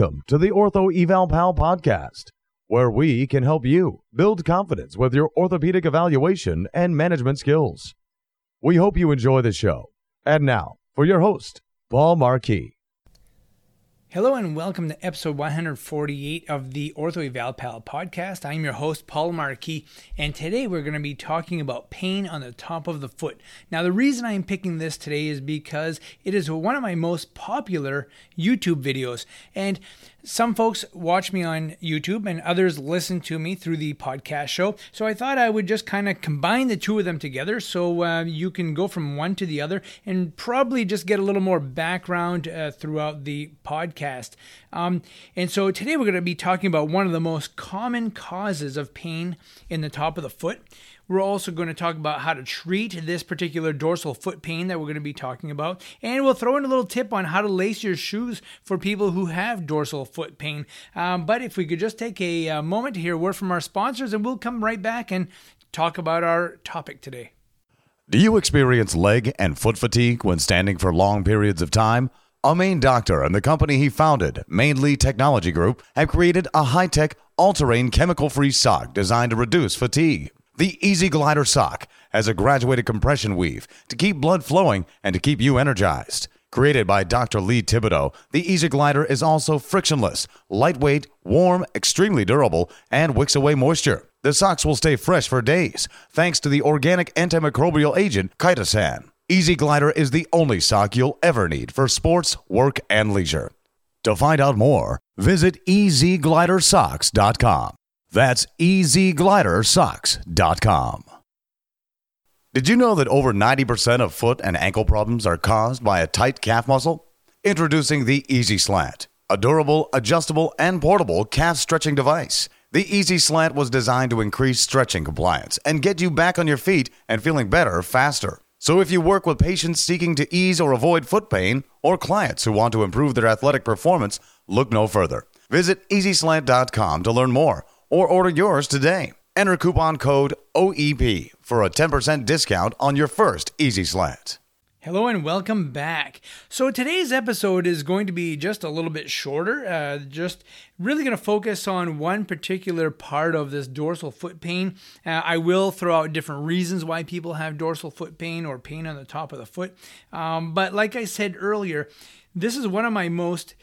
Welcome to the Ortho Eval Pal podcast, where we can help you build confidence with your orthopedic evaluation and management skills. We hope you enjoy the show. And now, for your host, Paul Marquis. Hello and welcome to episode 148 of the Ortho Eval Pal podcast. I'm your host, Paul Marquis, and today we're going to be talking about pain on the top of the foot. Now, the reason I'm picking this today is because it is one of my most popular YouTube videos, and some folks watch me on YouTube and others listen to me through the podcast show. So I thought I would just kind of combine the two of them together so uh, you can go from one to the other and probably just get a little more background uh, throughout the podcast. Um, and so today we're going to be talking about one of the most common causes of pain in the top of the foot. We're also going to talk about how to treat this particular dorsal foot pain that we're going to be talking about. And we'll throw in a little tip on how to lace your shoes for people who have dorsal foot pain. Um, but if we could just take a, a moment to hear a word from our sponsors, and we'll come right back and talk about our topic today. Do you experience leg and foot fatigue when standing for long periods of time? A Maine doctor and the company he founded, Mainly Technology Group, have created a high tech, all terrain, chemical free sock designed to reduce fatigue. The EZ Glider sock has a graduated compression weave to keep blood flowing and to keep you energized. Created by Dr. Lee Thibodeau, the EZ Glider is also frictionless, lightweight, warm, extremely durable, and wicks away moisture. The socks will stay fresh for days thanks to the organic antimicrobial agent chitosan. EZ Glider is the only sock you'll ever need for sports, work, and leisure. To find out more, visit easyglidersocks.com. That's easyglidersocks.com. Did you know that over 90% of foot and ankle problems are caused by a tight calf muscle? Introducing the EZ Slant, a durable, adjustable, and portable calf stretching device. The EZ Slant was designed to increase stretching compliance and get you back on your feet and feeling better faster. So if you work with patients seeking to ease or avoid foot pain or clients who want to improve their athletic performance, look no further. Visit easyslant.com to learn more or order yours today. Enter coupon code OEP for a 10% discount on your first EZ Slant. Hello and welcome back. So today's episode is going to be just a little bit shorter, uh, just really going to focus on one particular part of this dorsal foot pain. Uh, I will throw out different reasons why people have dorsal foot pain or pain on the top of the foot. Um, but like I said earlier, this is one of my most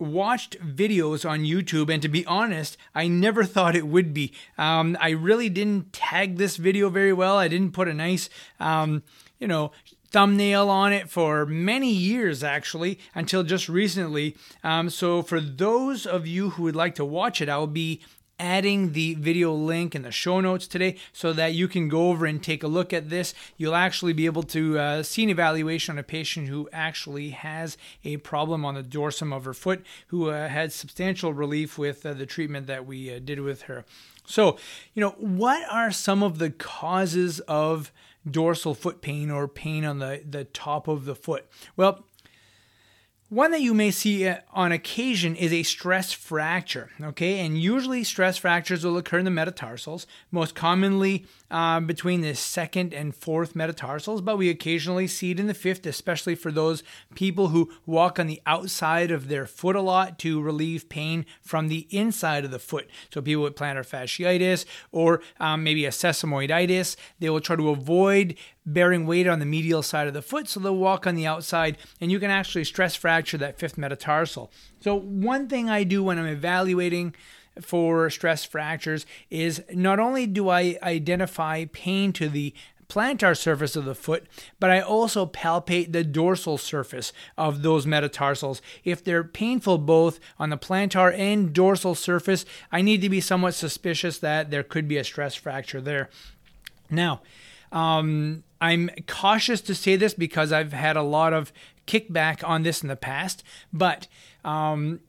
watched videos on YouTube, and to be honest, I never thought it would be. Um, I really didn't tag this video very well. I didn't put a nice, um, you know, thumbnail on it for many years actually until just recently. Um, so for those of you who would like to watch it, I will be adding the video link in the show notes today so that you can go over and take a look at this. You'll actually be able to uh, see an evaluation on a patient who actually has a problem on the dorsum of her foot, who uh, had substantial relief with uh, the treatment that we uh, did with her. So, you know, what are some of the causes of dorsal foot pain or pain on the, the top of the foot? Well, one that you may see uh, on occasion is a stress fracture, okay? And usually stress fractures will occur in the metatarsals, most commonly uh, between the second and fourth metatarsals, but we occasionally see it in the fifth, especially for those people who walk on the outside of their foot a lot to relieve pain from the inside of the foot. So people with plantar fasciitis or um, maybe a sesamoiditis, they will try to avoid bearing weight on the medial side of the foot, so they'll walk on the outside, and you can actually stress fracture that fifth metatarsal. So, one thing I do when I'm evaluating for stress fractures is not only do I identify pain to the plantar surface of the foot, but I also palpate the dorsal surface of those metatarsals. If they're painful both on the plantar and dorsal surface, I need to be somewhat suspicious that there could be a stress fracture there. Now, um, I'm cautious to say this because I've had a lot of kickback on this in the past, but um,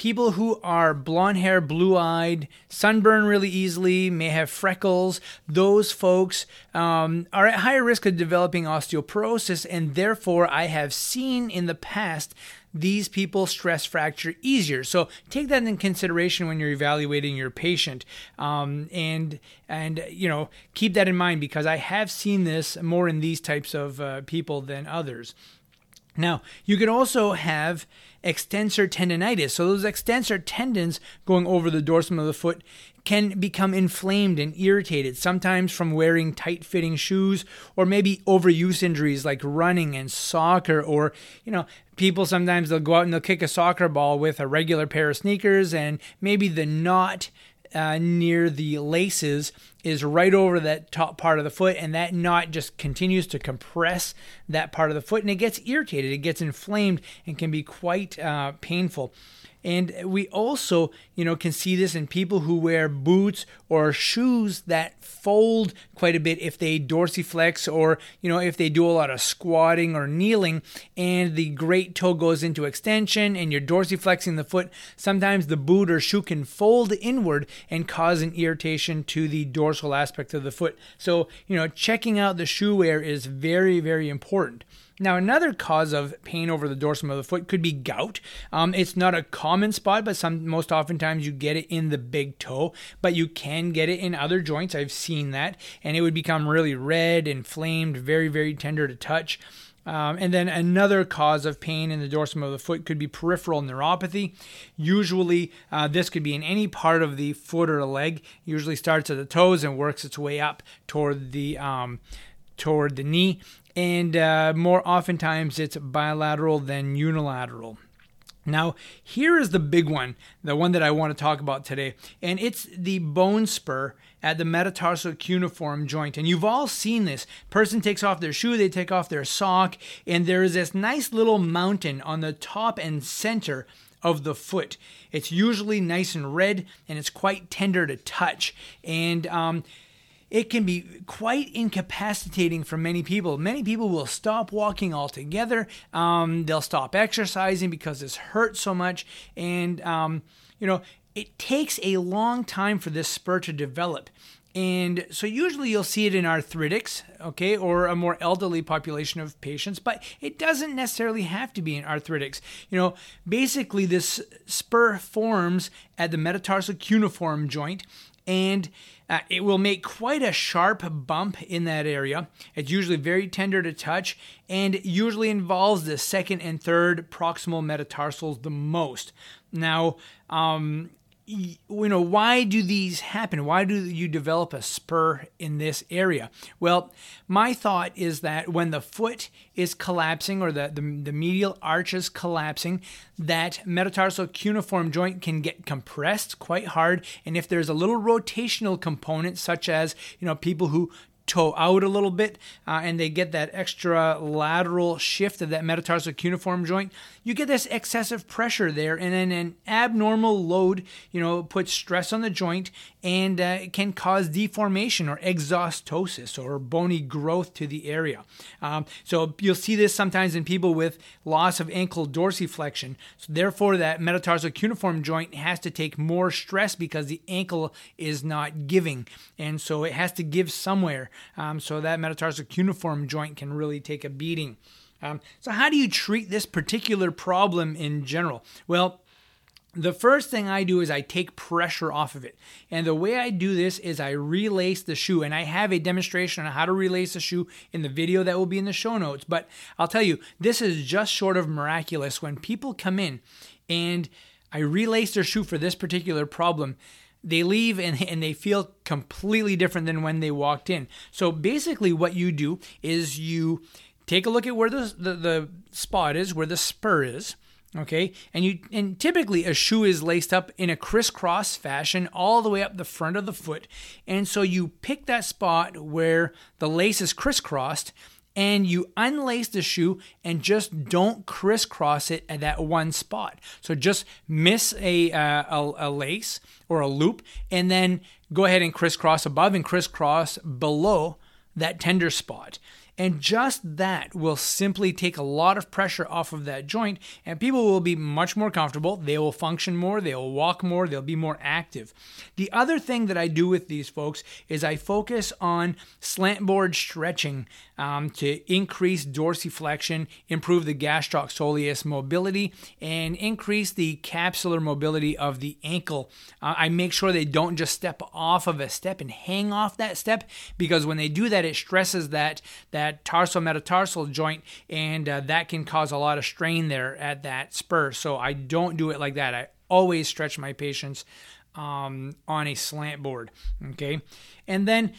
people who are blonde hair, blue eyed, sunburn really easily, may have freckles, those folks um, are at higher risk of developing osteoporosis, and therefore I have seen in the past these people stress fracture easier. So take that in consideration when you're evaluating your patient, um, and and you know keep that in mind because I have seen this more in these types of uh, people than others. Now, you could also have extensor tendonitis. So, those extensor tendons going over the dorsum of the foot can become inflamed and irritated, sometimes from wearing tight fitting shoes or maybe overuse injuries like running and soccer. Or, you know, people sometimes they'll go out and they'll kick a soccer ball with a regular pair of sneakers and maybe the knot uh, near the laces is right over that top part of the foot, and that knot just continues to compress that part of the foot, and it gets irritated, it gets inflamed, and can be quite uh, painful. And we also, you know, can see this in people who wear boots or shoes that fold quite a bit if they dorsiflex or, you know, if they do a lot of squatting or kneeling and the great toe goes into extension and you're dorsiflexing the foot, sometimes the boot or shoe can fold inward and cause an irritation to the dorsal aspect of the foot. So, you know, checking out the shoe wear is very, very important. Now, another cause of pain over the dorsum of the foot could be gout. Um, it's not a common spot, but some most oftentimes you get it in the big toe, but you can get it in other joints. I've seen that, and it would become really red, inflamed, very, very tender to touch. Um, and then another cause of pain in the dorsum of the foot could be peripheral neuropathy. Usually, uh, this could be in any part of the foot or leg. Usually starts at the toes and works its way up toward the um, toward the knee and uh, more oftentimes it's bilateral than unilateral. Now, here is the big one, the one that I want to talk about today, and it's the bone spur at the metatarsal cuneiform joint. And you've all seen this. Person takes off their shoe, they take off their sock, and there is this nice little mountain on the top and center of the foot. It's usually nice and red, and it's quite tender to touch. And um, it can be quite incapacitating for many people. Many people will stop walking altogether. Um, they'll stop exercising because this hurts so much. And, um, you know, it takes a long time for this spur to develop. And so usually you'll see it in arthritics, okay, or a more elderly population of patients, but it doesn't necessarily have to be in arthritics. You know, basically this spur forms at the metatarsal cuneiform joint and uh, it will make quite a sharp bump in that area. It's usually very tender to touch and usually involves the second and third proximal metatarsals the most. Now, um, you know, why do these happen? Why do you develop a spur in this area? Well, my thought is that when the foot is collapsing or the, the, the medial arch is collapsing, that metatarsal cuneiform joint can get compressed quite hard. And if there's a little rotational component, such as, you know, people who toe out a little bit uh, and they get that extra lateral shift of that metatarsal cuneiform joint, you get this excessive pressure there and then an abnormal load, you know, puts stress on the joint and uh, can cause deformation or exostosis or bony growth to the area. Um, so you'll see this sometimes in people with loss of ankle dorsiflexion. So therefore, that metatarsal cuneiform joint has to take more stress because the ankle is not giving, and so it has to give somewhere. Um, so that metatarsal cuneiform joint can really take a beating. Um, so, how do you treat this particular problem in general? Well, the first thing I do is I take pressure off of it. And the way I do this is I relace the shoe. And I have a demonstration on how to relace the shoe in the video that will be in the show notes. But I'll tell you, this is just short of miraculous. When people come in and I relace their shoe for this particular problem, they leave and, and they feel completely different than when they walked in. So basically, what you do is you take a look at where the, the, the spot is, where the spur is. Okay, and you and typically a shoe is laced up in a crisscross fashion all the way up the front of the foot, and so you pick that spot where the lace is crisscrossed, and you unlace the shoe and just don't crisscross it at that one spot. So just miss a, uh, a, a, lace or a loop and then go ahead and crisscross above and crisscross below that tender spot. And just that will simply take a lot of pressure off of that joint, and people will be much more comfortable. They will function more, they will walk more, they'll be more active. The other thing that I do with these folks is I focus on slant board stretching um, to increase dorsiflexion, improve the gastrocsoleus mobility, and increase the capsular mobility of the ankle. Uh, I make sure they don't just step off of a step and hang off that step because when they do that, it stresses that that that tarsal metatarsal joint, and uh, that can cause a lot of strain there at that spur. So I don't do it like that. I always stretch my patients um, on a slant board. Okay, and then.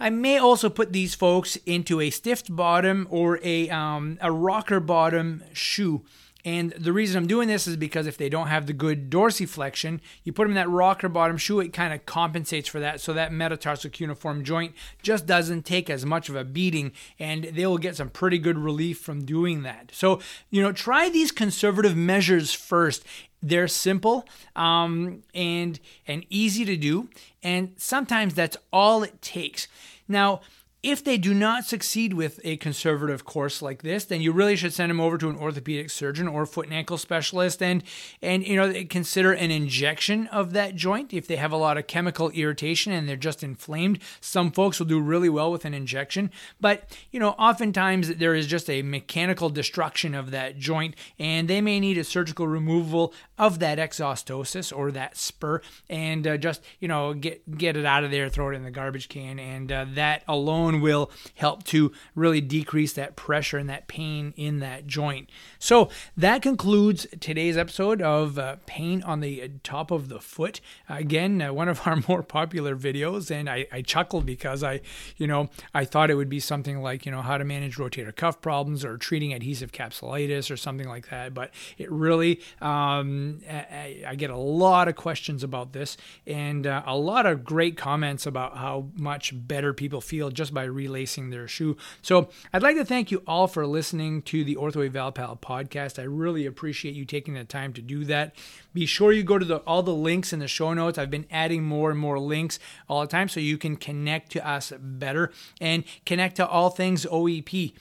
I may also put these folks into a stiff bottom or a um, a rocker bottom shoe. And the reason I'm doing this is because if they don't have the good dorsiflexion, you put them in that rocker bottom shoe, it kind of compensates for that. So that metatarsal cuneiform joint just doesn't take as much of a beating and they will get some pretty good relief from doing that. So, you know, try these conservative measures first. They're simple um, and and easy to do, and sometimes that's all it takes. Now, if they do not succeed with a conservative course like this, then you really should send them over to an orthopedic surgeon or foot and ankle specialist and and you know consider an injection of that joint if they have a lot of chemical irritation and they're just inflamed. Some folks will do really well with an injection, but you know oftentimes there is just a mechanical destruction of that joint and they may need a surgical removal of that exostosis or that spur and uh, just you know get get it out of there, throw it in the garbage can and uh, that alone will help to really decrease that pressure and that pain in that joint. So that concludes today's episode of uh, pain on the top of the foot. Again, uh, one of our more popular videos, and I, I chuckled because I, you know, I thought it would be something like, you know, how to manage rotator cuff problems or treating adhesive capsulitis or something like that. But it really, um, I, I, get a lot of questions about this and uh, a lot of great comments about how much better people feel just by by relacing their shoe. So I'd like to thank you all for listening to the Ortho Eval Pal podcast. I really appreciate you taking the time to do that. Be sure you go to the, all the links in the show notes. I've been adding more and more links all the time so you can connect to us better and connect to all things OEP.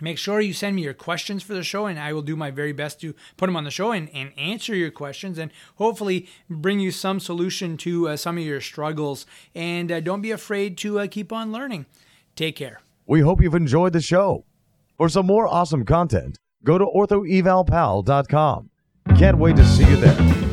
Make sure you send me your questions for the show, and I will do my very best to put them on the show and, and answer your questions and hopefully bring you some solution to uh, some of your struggles. And uh, don't be afraid to uh, keep on learning. Take care. We hope you've enjoyed the show. For some more awesome content, go to orthoevalpal.com. Can't wait to see you there.